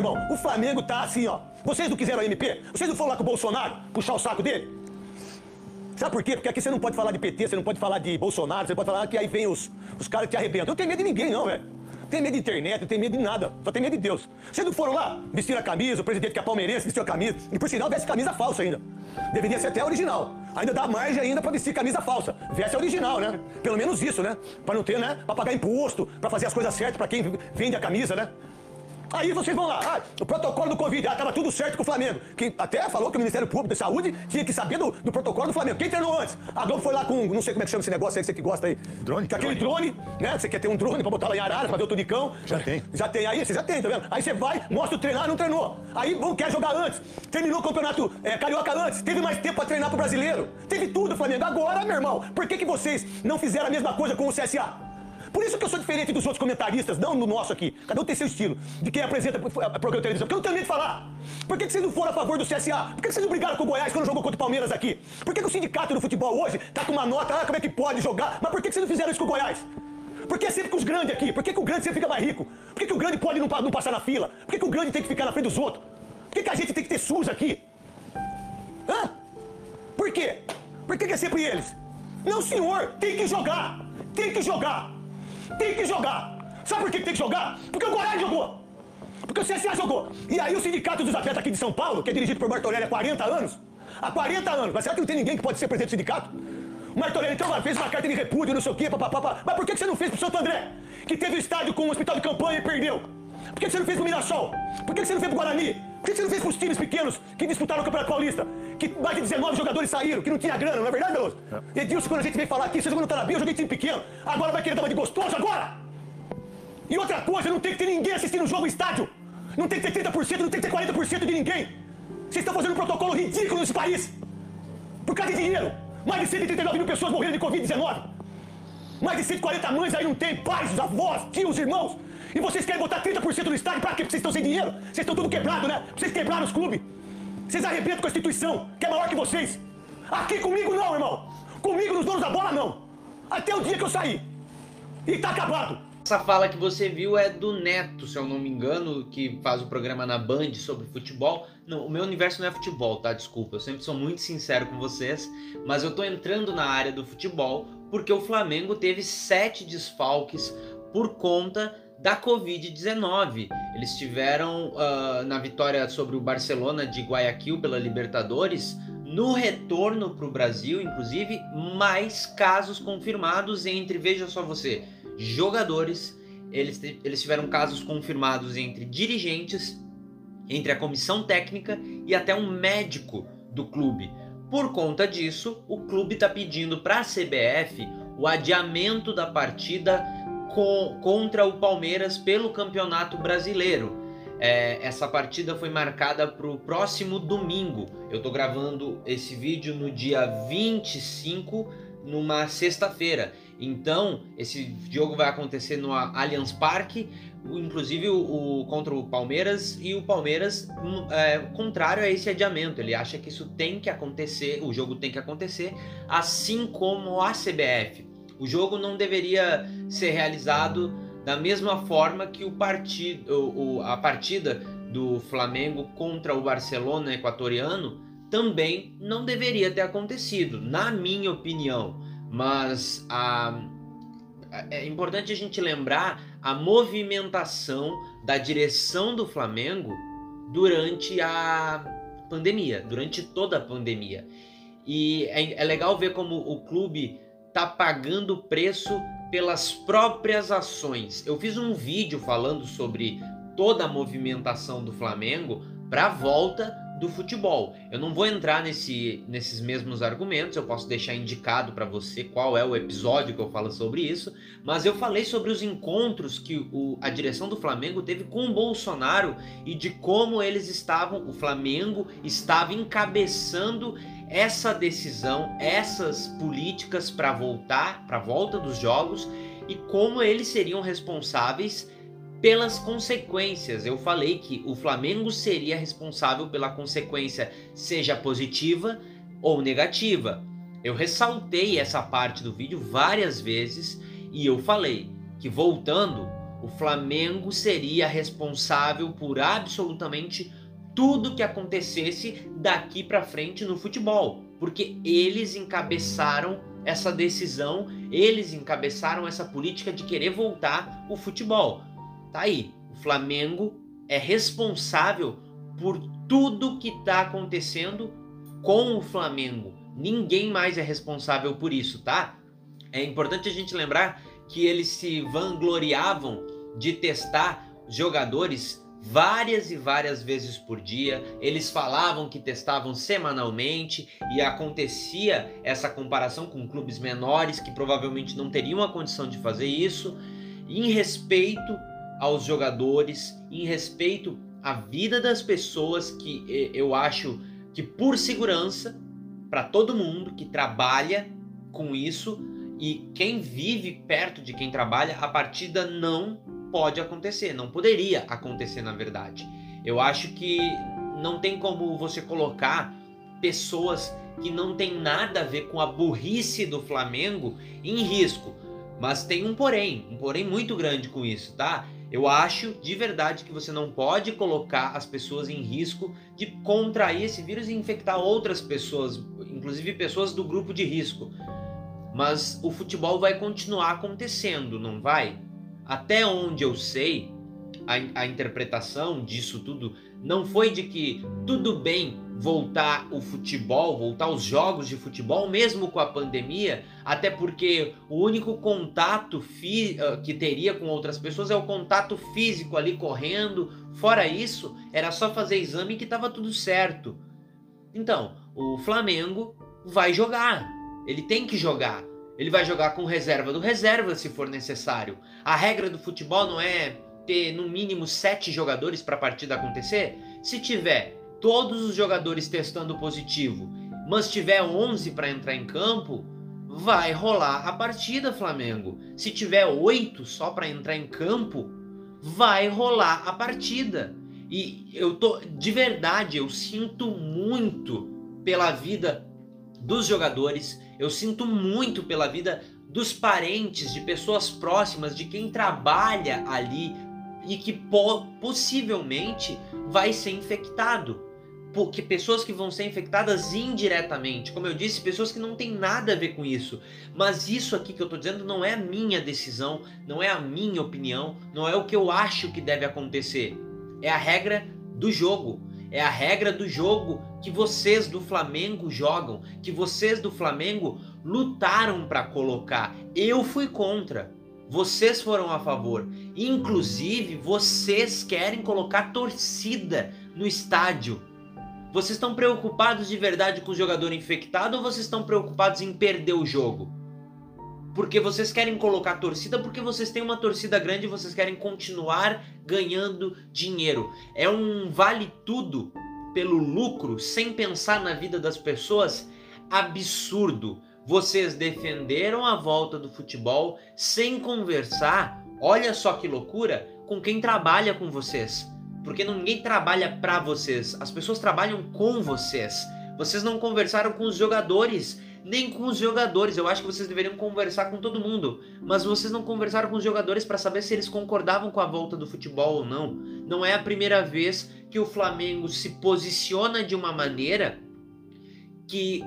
meu irmão, o Flamengo tá assim, ó. Vocês não quiseram a MP? Vocês não foram lá com o Bolsonaro puxar o saco dele? Sabe por quê? Porque aqui você não pode falar de PT, você não pode falar de Bolsonaro, você pode falar que aí vem os, os caras que te arrebentam. Eu não tenho medo de ninguém, não, velho. Não tenho medo de internet, não tenho medo de nada. Só tenho medo de Deus. Vocês não foram lá vestir a camisa, o presidente que é palmeirense vestiu a camisa. E por sinal, veste camisa falsa ainda. Deveria ser até a original. Ainda dá margem ainda pra vestir camisa falsa. Veste a original, né? Pelo menos isso, né? Pra não ter, né? Pra pagar imposto, pra fazer as coisas certas pra quem vende a camisa, né? Aí vocês vão lá, ah, o protocolo do Covid, ah, tava tudo certo com o Flamengo. Que até falou que o Ministério Público de Saúde tinha que saber do, do protocolo do Flamengo. Quem treinou antes? A Globo foi lá com, não sei como é que chama esse negócio aí que você que gosta aí. Drone? Com aquele drone, né? Você quer ter um drone pra botar lá em Arara, pra ver o tunicão. Já tem. Já tem, aí você já tem, tá vendo? Aí você vai, mostra o treinar, não treinou. Aí vão, quer jogar antes. Terminou o campeonato é, carioca antes, teve mais tempo pra treinar pro brasileiro. Teve tudo, Flamengo. Agora, meu irmão, por que, que vocês não fizeram a mesma coisa com o CSA? Por isso que eu sou diferente dos outros comentaristas, não no nosso aqui. Cada um tem seu estilo. De quem apresenta programa de televisão. Porque eu não tenho medo de falar. Por que, que vocês não foram a favor do CSA? Por que, que vocês não brigaram com o Goiás quando jogou contra o Palmeiras aqui? Por que, que o sindicato do futebol hoje tá com uma nota, ah, como é que pode jogar? Mas por que, que vocês não fizeram isso com o Goiás? Por que é sempre com os grandes aqui? Por que, que o grande sempre fica mais rico? Por que, que o grande pode não, não passar na fila? Por que, que o grande tem que ficar na frente dos outros? Por que, que a gente tem que ter SUS aqui? Hã? Por quê? Por que, que é sempre eles? Não, senhor, tem que jogar! Tem que jogar! Tem que jogar. Sabe por que tem que jogar? Porque o Goiás jogou. Porque o CSA jogou. E aí o Sindicato dos Atletas aqui de São Paulo, que é dirigido por Martorelli há 40 anos, há 40 anos, mas será que não tem ninguém que pode ser presidente do sindicato? O Martorelli então fez uma carta de repúdio, não sei o quê, papapá. Mas por que você não fez pro Santo André? Que teve estádio com um hospital de campanha e perdeu. Por que você não fez pro Mirassol? Por que você não fez pro Guarani? Por que você não fez pros times pequenos que disputaram o Campeonato Paulista? Que mais de 19 jogadores saíram, que não tinha grana, não é verdade, Veloso? É. Edilson, quando a gente vem falar aqui, você jogou no Tarabia, eu joguei time pequeno. Agora vai querer dar uma de gostoso agora? E outra coisa, não tem que ter ninguém assistindo o jogo em estádio. Não tem que ter 30%, não tem que ter 40% de ninguém. Vocês estão fazendo um protocolo ridículo nesse país. Por causa de dinheiro. Mais de 139 mil pessoas morreram de Covid-19. Mais de 140 mães aí não tem, pais, avós, tios, irmãos. E vocês querem botar 30% no estádio pra quê? Porque vocês estão sem dinheiro? Vocês estão tudo quebrado, né? Vocês quebraram os clubes. Vocês arrebentam com a instituição, que é maior que vocês. Aqui comigo não, irmão. Comigo nos donos da bola não. Até o dia que eu saí. E tá acabado. Essa fala que você viu é do Neto, se eu não me engano, que faz o programa na Band sobre futebol. Não, o meu universo não é futebol, tá? Desculpa, eu sempre sou muito sincero com vocês, mas eu tô entrando na área do futebol porque o Flamengo teve sete desfalques por conta da Covid-19. Eles tiveram uh, na vitória sobre o Barcelona de Guayaquil pela Libertadores. No retorno para o Brasil, inclusive, mais casos confirmados entre, veja só você, jogadores. Eles, eles tiveram casos confirmados entre dirigentes, entre a comissão técnica e até um médico do clube. Por conta disso, o clube está pedindo para a CBF o adiamento da partida co contra o Palmeiras pelo Campeonato Brasileiro. É, essa partida foi marcada para o próximo domingo. Eu estou gravando esse vídeo no dia 25, numa sexta-feira. Então, esse jogo vai acontecer no Allianz Parque, inclusive o, o contra o Palmeiras, e o Palmeiras, hum, é, contrário a esse adiamento, ele acha que isso tem que acontecer, o jogo tem que acontecer, assim como a CBF. O jogo não deveria ser realizado da mesma forma que o partido, o, a partida do Flamengo contra o Barcelona equatoriano também não deveria ter acontecido, na minha opinião. Mas a, é importante a gente lembrar a movimentação da direção do Flamengo durante a pandemia, durante toda a pandemia. E é, é legal ver como o clube está pagando o preço pelas próprias ações. Eu fiz um vídeo falando sobre toda a movimentação do Flamengo para a volta do futebol. Eu não vou entrar nesse, nesses mesmos argumentos, eu posso deixar indicado para você qual é o episódio que eu falo sobre isso, mas eu falei sobre os encontros que o, a direção do Flamengo teve com o Bolsonaro e de como eles estavam, o Flamengo estava encabeçando essa decisão, essas políticas para voltar, para a volta dos jogos e como eles seriam responsáveis pelas consequências. Eu falei que o Flamengo seria responsável pela consequência, seja positiva ou negativa. Eu ressaltei essa parte do vídeo várias vezes e eu falei que voltando, o Flamengo seria responsável por absolutamente tudo que acontecesse daqui para frente no futebol, porque eles encabeçaram essa decisão, eles encabeçaram essa política de querer voltar o futebol. Tá aí, o Flamengo é responsável por tudo que está acontecendo com o Flamengo. Ninguém mais é responsável por isso, tá? É importante a gente lembrar que eles se vangloriavam de testar jogadores várias e várias vezes por dia. Eles falavam que testavam semanalmente e acontecia essa comparação com clubes menores que provavelmente não teriam a condição de fazer isso. Em respeito aos jogadores, em respeito à vida das pessoas que eu acho que por segurança para todo mundo que trabalha com isso e quem vive perto de quem trabalha, a partida não pode acontecer, não poderia acontecer na verdade. Eu acho que não tem como você colocar pessoas que não tem nada a ver com a burrice do Flamengo em risco. Mas tem um porém, um porém muito grande com isso, tá? Eu acho de verdade que você não pode colocar as pessoas em risco de contrair esse vírus e infectar outras pessoas, inclusive pessoas do grupo de risco. Mas o futebol vai continuar acontecendo, não vai? Até onde eu sei, a, a interpretação disso tudo não foi de que tudo bem voltar o futebol, voltar os jogos de futebol, mesmo com a pandemia, até porque o único contato ah, que teria com outras pessoas é o contato físico ali correndo. Fora isso, era só fazer exame que estava tudo certo. Então, o Flamengo vai jogar. Ele tem que jogar. Ele vai jogar com reserva do reserva se for necessário. A regra do futebol não é ter no mínimo sete jogadores para a partida acontecer? Se tiver todos os jogadores testando positivo, mas tiver 11 para entrar em campo, vai rolar a partida, Flamengo. Se tiver oito só para entrar em campo, vai rolar a partida. E eu tô de verdade, eu sinto muito pela vida dos jogadores, eu sinto muito pela vida dos parentes, de pessoas próximas, de quem trabalha ali e que po possivelmente vai ser infectado. Porque pessoas que vão ser infectadas indiretamente, como eu disse, pessoas que não têm nada a ver com isso. Mas isso aqui que eu estou dizendo não é a minha decisão, não é a minha opinião, não é o que eu acho que deve acontecer. É a regra do jogo. É a regra do jogo que vocês do Flamengo jogam, que vocês do Flamengo lutaram para colocar. Eu fui contra. Vocês foram a favor. Inclusive, vocês querem colocar torcida no estádio. Vocês estão preocupados de verdade com o jogador infectado ou vocês estão preocupados em perder o jogo? Porque vocês querem colocar torcida porque vocês têm uma torcida grande e vocês querem continuar ganhando dinheiro. É um vale tudo pelo lucro sem pensar na vida das pessoas absurdo. Vocês defenderam a volta do futebol sem conversar, olha só que loucura, com quem trabalha com vocês. Porque ninguém trabalha para vocês, as pessoas trabalham com vocês. Vocês não conversaram com os jogadores, nem com os jogadores. Eu acho que vocês deveriam conversar com todo mundo, mas vocês não conversaram com os jogadores para saber se eles concordavam com a volta do futebol ou não. Não é a primeira vez que o Flamengo se posiciona de uma maneira que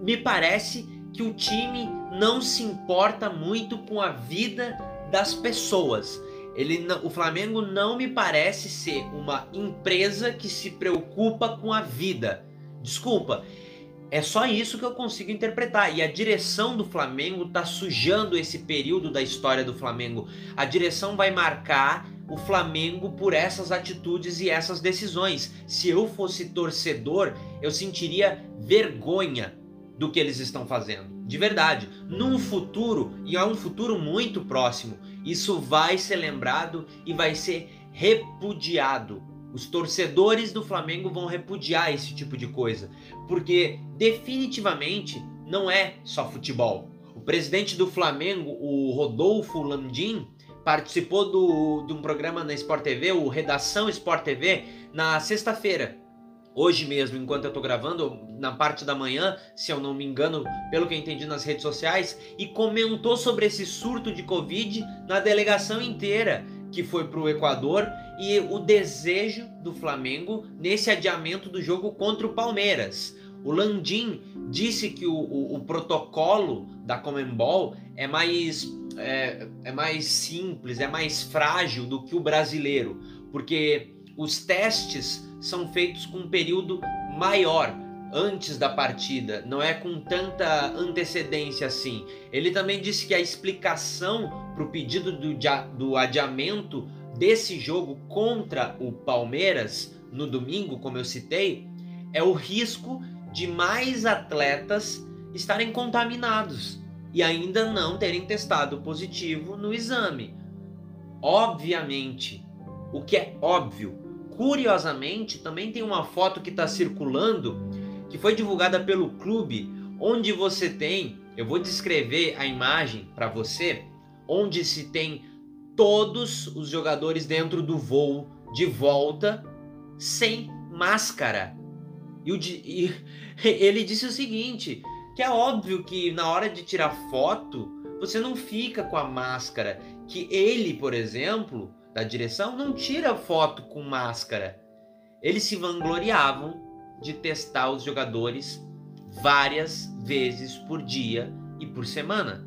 me parece que o time não se importa muito com a vida das pessoas. Ele, o Flamengo não me parece ser uma empresa que se preocupa com a vida. Desculpa, é só isso que eu consigo interpretar. E a direção do Flamengo tá sujando esse período da história do Flamengo. A direção vai marcar o Flamengo por essas atitudes e essas decisões. Se eu fosse torcedor, eu sentiria vergonha do que eles estão fazendo. De verdade. Num futuro, e é um futuro muito próximo, isso vai ser lembrado e vai ser repudiado. Os torcedores do Flamengo vão repudiar esse tipo de coisa, porque definitivamente não é só futebol. O presidente do Flamengo, o Rodolfo Landim, participou do, de um programa na Sport TV, o Redação Sport TV, na sexta-feira hoje mesmo, enquanto eu tô gravando, na parte da manhã, se eu não me engano, pelo que eu entendi nas redes sociais, e comentou sobre esse surto de Covid na delegação inteira, que foi para o Equador e o desejo do Flamengo nesse adiamento do jogo contra o Palmeiras. O Landim disse que o, o, o protocolo da Comembol é mais, é, é mais simples, é mais frágil do que o brasileiro, porque os testes são feitos com um período maior antes da partida, não é com tanta antecedência assim. Ele também disse que a explicação para o pedido do, do adiamento desse jogo contra o Palmeiras no domingo, como eu citei, é o risco de mais atletas estarem contaminados e ainda não terem testado positivo no exame. Obviamente, o que é óbvio, curiosamente, também tem uma foto que está circulando que foi divulgada pelo clube, onde você tem, eu vou descrever a imagem para você, onde se tem todos os jogadores dentro do voo de volta sem máscara. E, o, e ele disse o seguinte: que é óbvio que na hora de tirar foto você não fica com a máscara. Que ele, por exemplo, da direção, não tira foto com máscara. Eles se vangloriavam de testar os jogadores várias vezes por dia e por semana.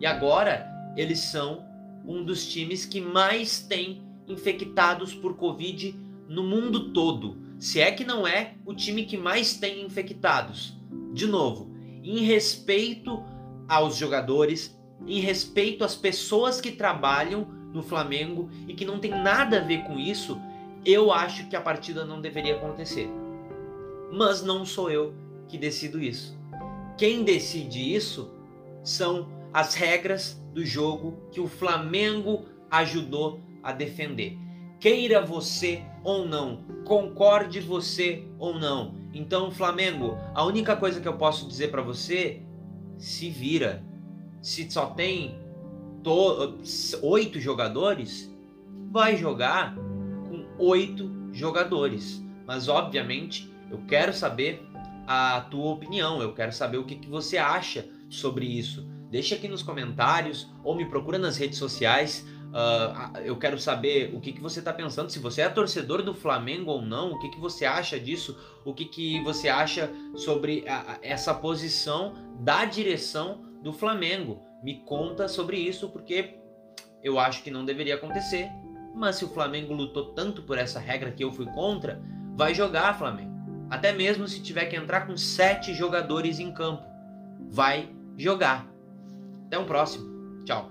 E agora eles são um dos times que mais tem infectados por Covid no mundo todo. Se é que não é o time que mais tem infectados. De novo, em respeito aos jogadores, em respeito às pessoas que trabalham no Flamengo e que não tem nada a ver com isso, eu acho que a partida não deveria acontecer. Mas não sou eu que decido isso. Quem decide isso são as regras do jogo que o Flamengo ajudou a defender. Queira você ou não, concorde você ou não. Então, Flamengo, a única coisa que eu posso dizer para você, se vira. Se só tem oito jogadores, vai jogar com oito jogadores. Mas, obviamente, eu quero saber a tua opinião, eu quero saber o que, que você acha sobre isso. Deixa aqui nos comentários ou me procura nas redes sociais. Uh, eu quero saber o que, que você está pensando, se você é torcedor do Flamengo ou não, o que, que você acha disso, o que, que você acha sobre a, essa posição da direção do Flamengo. Me conta sobre isso, porque eu acho que não deveria acontecer. Mas se o Flamengo lutou tanto por essa regra que eu fui contra, vai jogar Flamengo. Até mesmo se tiver que entrar com sete jogadores em campo, vai jogar. Até um próximo. Tchau.